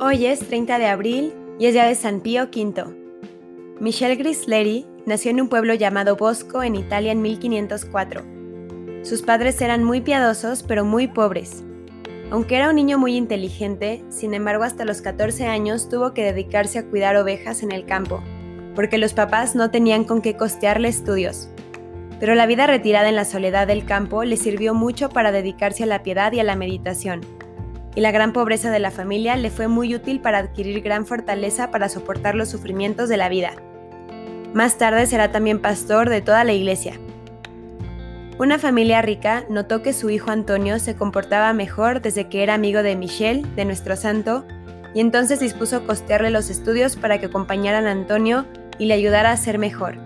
Hoy es 30 de abril y es día de San Pío V. Michel Grisleri nació en un pueblo llamado Bosco en Italia en 1504. Sus padres eran muy piadosos pero muy pobres. Aunque era un niño muy inteligente, sin embargo hasta los 14 años tuvo que dedicarse a cuidar ovejas en el campo, porque los papás no tenían con qué costearle estudios. Pero la vida retirada en la soledad del campo le sirvió mucho para dedicarse a la piedad y a la meditación y la gran pobreza de la familia le fue muy útil para adquirir gran fortaleza para soportar los sufrimientos de la vida. Más tarde será también pastor de toda la iglesia. Una familia rica notó que su hijo Antonio se comportaba mejor desde que era amigo de Michel, de nuestro santo, y entonces dispuso costearle los estudios para que acompañaran a Antonio y le ayudara a ser mejor.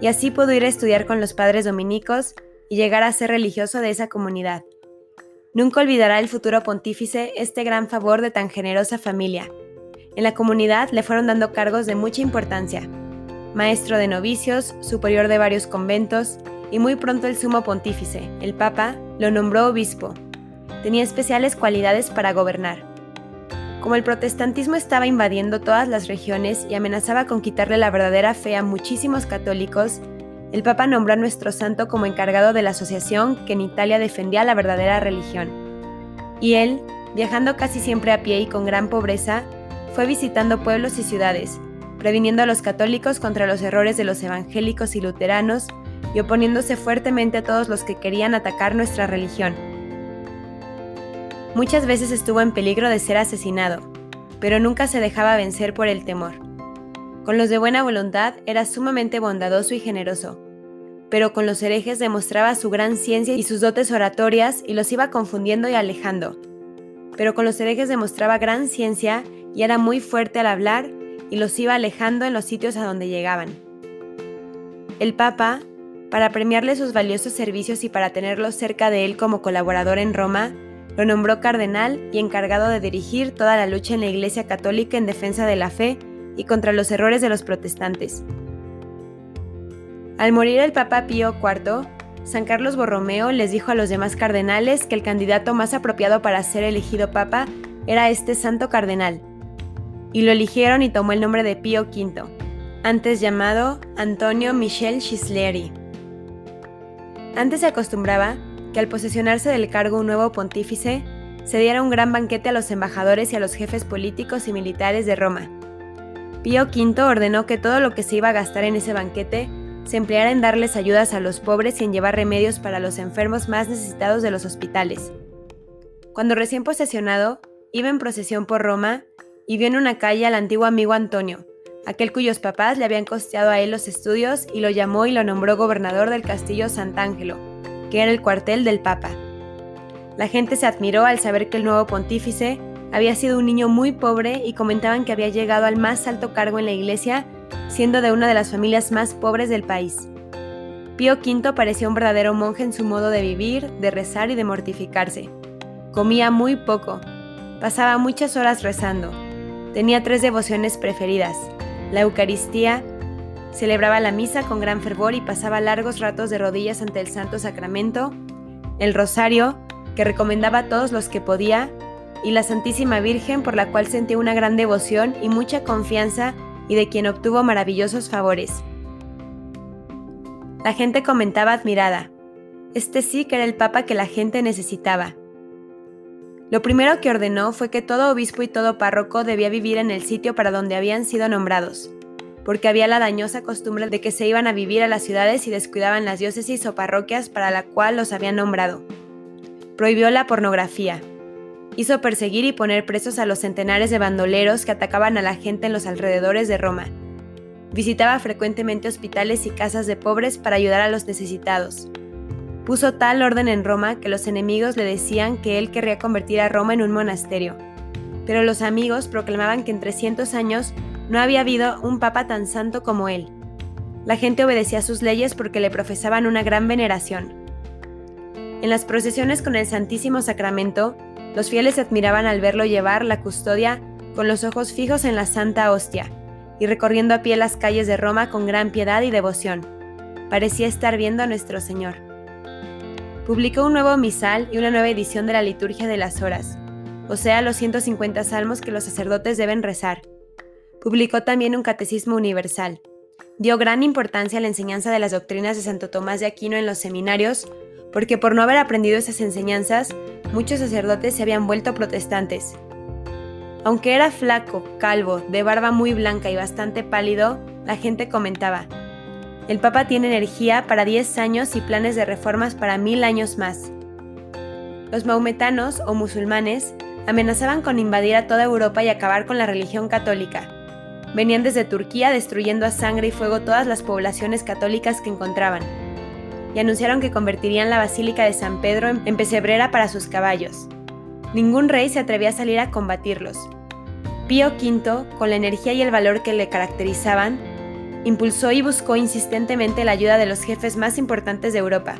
Y así pudo ir a estudiar con los padres dominicos y llegar a ser religioso de esa comunidad. Nunca olvidará el futuro pontífice este gran favor de tan generosa familia. En la comunidad le fueron dando cargos de mucha importancia. Maestro de novicios, superior de varios conventos, y muy pronto el sumo pontífice, el Papa, lo nombró obispo. Tenía especiales cualidades para gobernar. Como el protestantismo estaba invadiendo todas las regiones y amenazaba con quitarle la verdadera fe a muchísimos católicos, el Papa nombró a nuestro santo como encargado de la asociación que en Italia defendía la verdadera religión. Y él, viajando casi siempre a pie y con gran pobreza, fue visitando pueblos y ciudades, previniendo a los católicos contra los errores de los evangélicos y luteranos y oponiéndose fuertemente a todos los que querían atacar nuestra religión. Muchas veces estuvo en peligro de ser asesinado, pero nunca se dejaba vencer por el temor. Con los de buena voluntad era sumamente bondadoso y generoso, pero con los herejes demostraba su gran ciencia y sus dotes oratorias y los iba confundiendo y alejando. Pero con los herejes demostraba gran ciencia y era muy fuerte al hablar y los iba alejando en los sitios a donde llegaban. El Papa, para premiarle sus valiosos servicios y para tenerlo cerca de él como colaborador en Roma, lo nombró cardenal y encargado de dirigir toda la lucha en la Iglesia Católica en defensa de la fe y contra los errores de los protestantes. Al morir el Papa Pío IV, San Carlos Borromeo les dijo a los demás cardenales que el candidato más apropiado para ser elegido papa era este santo cardenal, y lo eligieron y tomó el nombre de Pío V, antes llamado Antonio Michel Chisleri. Antes se acostumbraba que al posesionarse del cargo un nuevo pontífice, se diera un gran banquete a los embajadores y a los jefes políticos y militares de Roma. Pío V ordenó que todo lo que se iba a gastar en ese banquete se empleara en darles ayudas a los pobres y en llevar remedios para los enfermos más necesitados de los hospitales. Cuando recién posesionado, iba en procesión por Roma y vio en una calle al antiguo amigo Antonio, aquel cuyos papás le habían costeado a él los estudios y lo llamó y lo nombró gobernador del castillo Sant'Angelo, que era el cuartel del Papa. La gente se admiró al saber que el nuevo pontífice había sido un niño muy pobre y comentaban que había llegado al más alto cargo en la iglesia siendo de una de las familias más pobres del país. Pío V parecía un verdadero monje en su modo de vivir, de rezar y de mortificarse. Comía muy poco, pasaba muchas horas rezando. Tenía tres devociones preferidas, la Eucaristía, celebraba la misa con gran fervor y pasaba largos ratos de rodillas ante el Santo Sacramento, el Rosario, que recomendaba a todos los que podía, y la Santísima Virgen por la cual sentía una gran devoción y mucha confianza y de quien obtuvo maravillosos favores. La gente comentaba admirada, este sí que era el papa que la gente necesitaba. Lo primero que ordenó fue que todo obispo y todo párroco debía vivir en el sitio para donde habían sido nombrados, porque había la dañosa costumbre de que se iban a vivir a las ciudades y descuidaban las diócesis o parroquias para la cual los habían nombrado. Prohibió la pornografía, hizo perseguir y poner presos a los centenares de bandoleros que atacaban a la gente en los alrededores de Roma. Visitaba frecuentemente hospitales y casas de pobres para ayudar a los necesitados. Puso tal orden en Roma que los enemigos le decían que él querría convertir a Roma en un monasterio. Pero los amigos proclamaban que en 300 años no había habido un papa tan santo como él. La gente obedecía sus leyes porque le profesaban una gran veneración. En las procesiones con el Santísimo Sacramento, los fieles se admiraban al verlo llevar la custodia con los ojos fijos en la Santa Hostia y recorriendo a pie las calles de Roma con gran piedad y devoción. Parecía estar viendo a nuestro Señor. Publicó un nuevo misal y una nueva edición de la Liturgia de las Horas. o sea, los 150 salmos que los sacerdotes deben rezar. Publicó también un catecismo universal. Dio gran importancia a la enseñanza de las doctrinas de Santo Tomás de Aquino en los seminarios, porque por no haber aprendido esas enseñanzas, muchos sacerdotes se habían vuelto protestantes. Aunque era flaco, calvo, de barba muy blanca y bastante pálido, la gente comentaba, el Papa tiene energía para 10 años y planes de reformas para mil años más. Los maometanos o musulmanes amenazaban con invadir a toda Europa y acabar con la religión católica. Venían desde Turquía destruyendo a sangre y fuego todas las poblaciones católicas que encontraban. Y anunciaron que convertirían la Basílica de San Pedro en pesebrera para sus caballos. Ningún rey se atrevía a salir a combatirlos. Pío V, con la energía y el valor que le caracterizaban, impulsó y buscó insistentemente la ayuda de los jefes más importantes de Europa.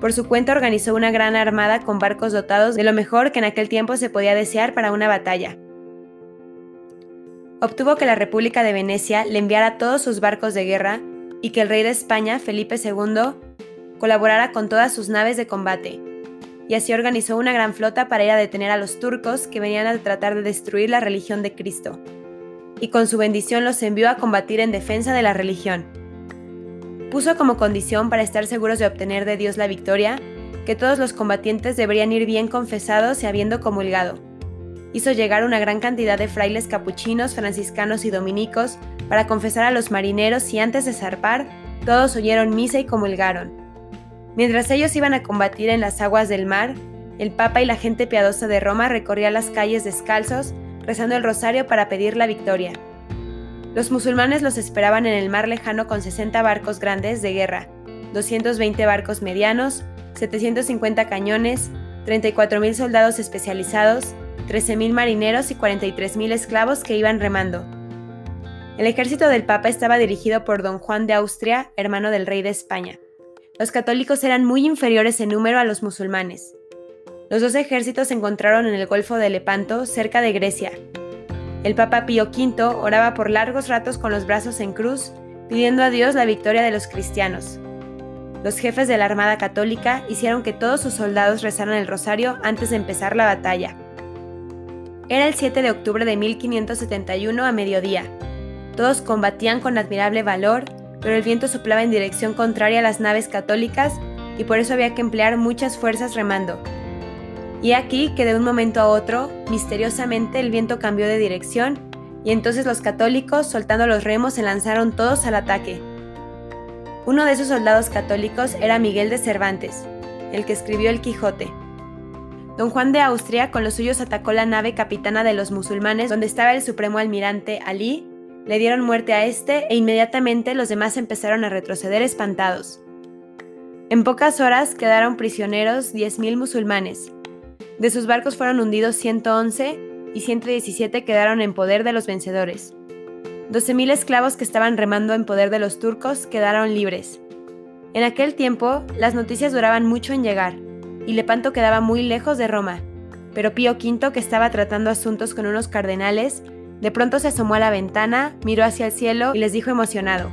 Por su cuenta organizó una gran armada con barcos dotados de lo mejor que en aquel tiempo se podía desear para una batalla. Obtuvo que la República de Venecia le enviara todos sus barcos de guerra y que el rey de España, Felipe II, colaborara con todas sus naves de combate, y así organizó una gran flota para ir a detener a los turcos que venían a tratar de destruir la religión de Cristo y con su bendición los envió a combatir en defensa de la religión. Puso como condición para estar seguros de obtener de Dios la victoria que todos los combatientes deberían ir bien confesados y habiendo comulgado. Hizo llegar una gran cantidad de frailes capuchinos, franciscanos y dominicos para confesar a los marineros y antes de zarpar, todos oyeron misa y comulgaron. Mientras ellos iban a combatir en las aguas del mar, el Papa y la gente piadosa de Roma recorrían las calles descalzos rezando el rosario para pedir la victoria. Los musulmanes los esperaban en el mar lejano con 60 barcos grandes de guerra, 220 barcos medianos, 750 cañones, 34.000 soldados especializados, 13.000 marineros y 43.000 esclavos que iban remando. El ejército del Papa estaba dirigido por don Juan de Austria, hermano del rey de España. Los católicos eran muy inferiores en número a los musulmanes. Los dos ejércitos se encontraron en el Golfo de Lepanto, cerca de Grecia. El Papa Pío V oraba por largos ratos con los brazos en cruz, pidiendo a Dios la victoria de los cristianos. Los jefes de la Armada Católica hicieron que todos sus soldados rezaran el rosario antes de empezar la batalla. Era el 7 de octubre de 1571 a mediodía. Todos combatían con admirable valor, pero el viento soplaba en dirección contraria a las naves católicas y por eso había que emplear muchas fuerzas remando. Y aquí que de un momento a otro, misteriosamente el viento cambió de dirección y entonces los católicos, soltando los remos, se lanzaron todos al ataque. Uno de esos soldados católicos era Miguel de Cervantes, el que escribió El Quijote. Don Juan de Austria con los suyos atacó la nave capitana de los musulmanes donde estaba el supremo almirante Ali, le dieron muerte a este e inmediatamente los demás empezaron a retroceder espantados. En pocas horas quedaron prisioneros 10.000 musulmanes, de sus barcos fueron hundidos 111 y 117 quedaron en poder de los vencedores. 12.000 esclavos que estaban remando en poder de los turcos quedaron libres. En aquel tiempo, las noticias duraban mucho en llegar, y Lepanto quedaba muy lejos de Roma, pero Pío V, que estaba tratando asuntos con unos cardenales, de pronto se asomó a la ventana, miró hacia el cielo y les dijo emocionado,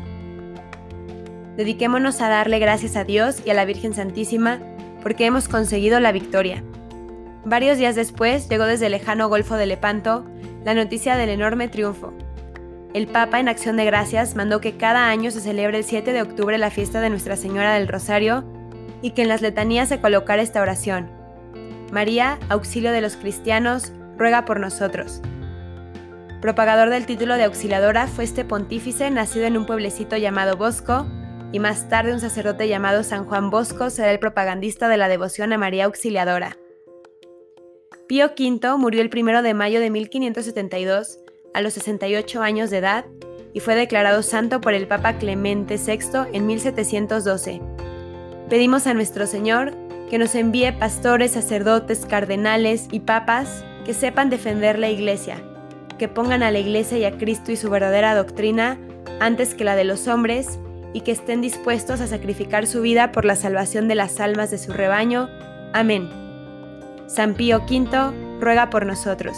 Dediquémonos a darle gracias a Dios y a la Virgen Santísima, porque hemos conseguido la victoria. Varios días después llegó desde el lejano Golfo de Lepanto la noticia del enorme triunfo. El Papa, en acción de gracias, mandó que cada año se celebre el 7 de octubre la fiesta de Nuestra Señora del Rosario y que en las letanías se colocara esta oración. María, auxilio de los cristianos, ruega por nosotros. Propagador del título de auxiliadora fue este pontífice nacido en un pueblecito llamado Bosco, y más tarde un sacerdote llamado San Juan Bosco será el propagandista de la devoción a María Auxiliadora. Pío V murió el 1 de mayo de 1572 a los 68 años de edad y fue declarado santo por el Papa Clemente VI en 1712. Pedimos a nuestro Señor que nos envíe pastores, sacerdotes, cardenales y papas que sepan defender la Iglesia, que pongan a la Iglesia y a Cristo y su verdadera doctrina antes que la de los hombres y que estén dispuestos a sacrificar su vida por la salvación de las almas de su rebaño. Amén. San Pío V ruega por nosotros.